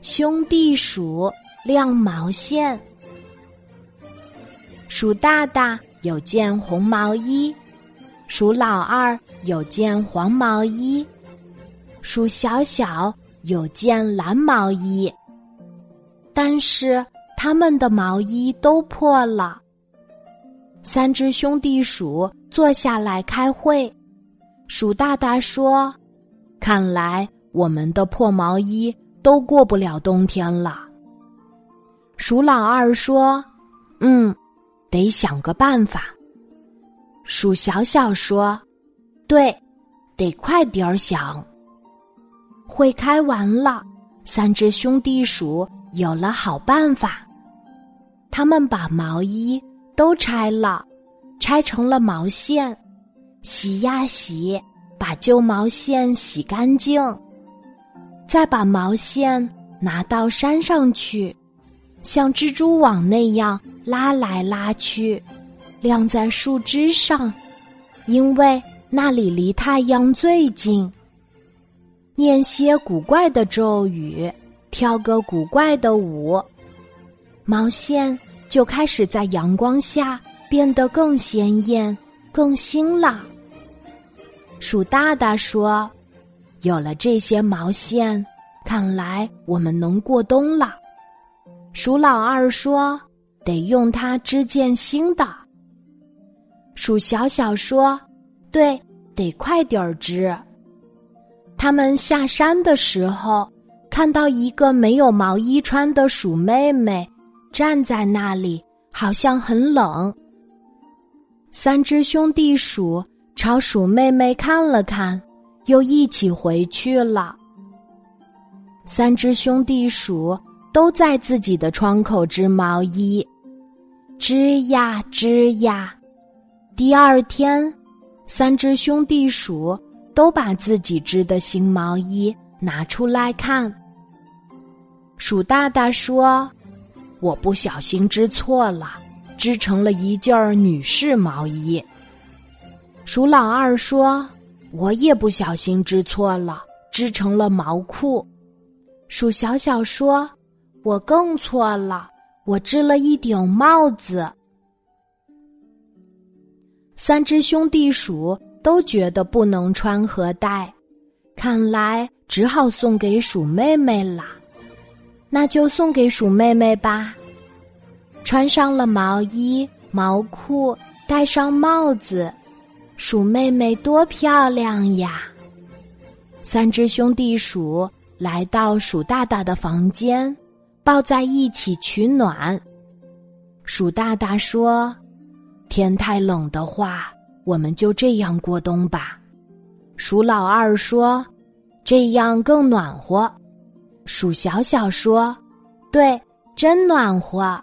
兄弟鼠晾毛线。鼠大大有件红毛衣，鼠老二有件黄毛衣，鼠小小有件蓝毛衣。但是他们的毛衣都破了。三只兄弟鼠坐下来开会，鼠大大说：“看来我们的破毛衣都过不了冬天了。”鼠老二说：“嗯，得想个办法。”鼠小小说：“对，得快点儿想。”会开完了，三只兄弟鼠有了好办法，他们把毛衣。都拆了，拆成了毛线，洗呀洗，把旧毛线洗干净，再把毛线拿到山上去，像蜘蛛网那样拉来拉去，晾在树枝上，因为那里离太阳最近。念些古怪的咒语，跳个古怪的舞，毛线。就开始在阳光下变得更鲜艳、更新了。鼠大大说：“有了这些毛线，看来我们能过冬了。”鼠老二说：“得用它织件新的。”鼠小小说：“对，得快点儿织。”他们下山的时候，看到一个没有毛衣穿的鼠妹妹。站在那里，好像很冷。三只兄弟鼠朝鼠妹妹看了看，又一起回去了。三只兄弟鼠都在自己的窗口织毛衣，织呀织呀。第二天，三只兄弟鼠都把自己织的新毛衣拿出来看。鼠大大说。我不小心织错了，织成了一件女士毛衣。鼠老二说：“我也不小心织错了，织成了毛裤。”鼠小小说：“我更错了，我织了一顶帽子。”三只兄弟鼠都觉得不能穿和戴，看来只好送给鼠妹妹啦。那就送给鼠妹妹吧。穿上了毛衣、毛裤，戴上帽子，鼠妹妹多漂亮呀！三只兄弟鼠来到鼠大大的房间，抱在一起取暖。鼠大大说：“天太冷的话，我们就这样过冬吧。”鼠老二说：“这样更暖和。”鼠小小说：“对，真暖和。”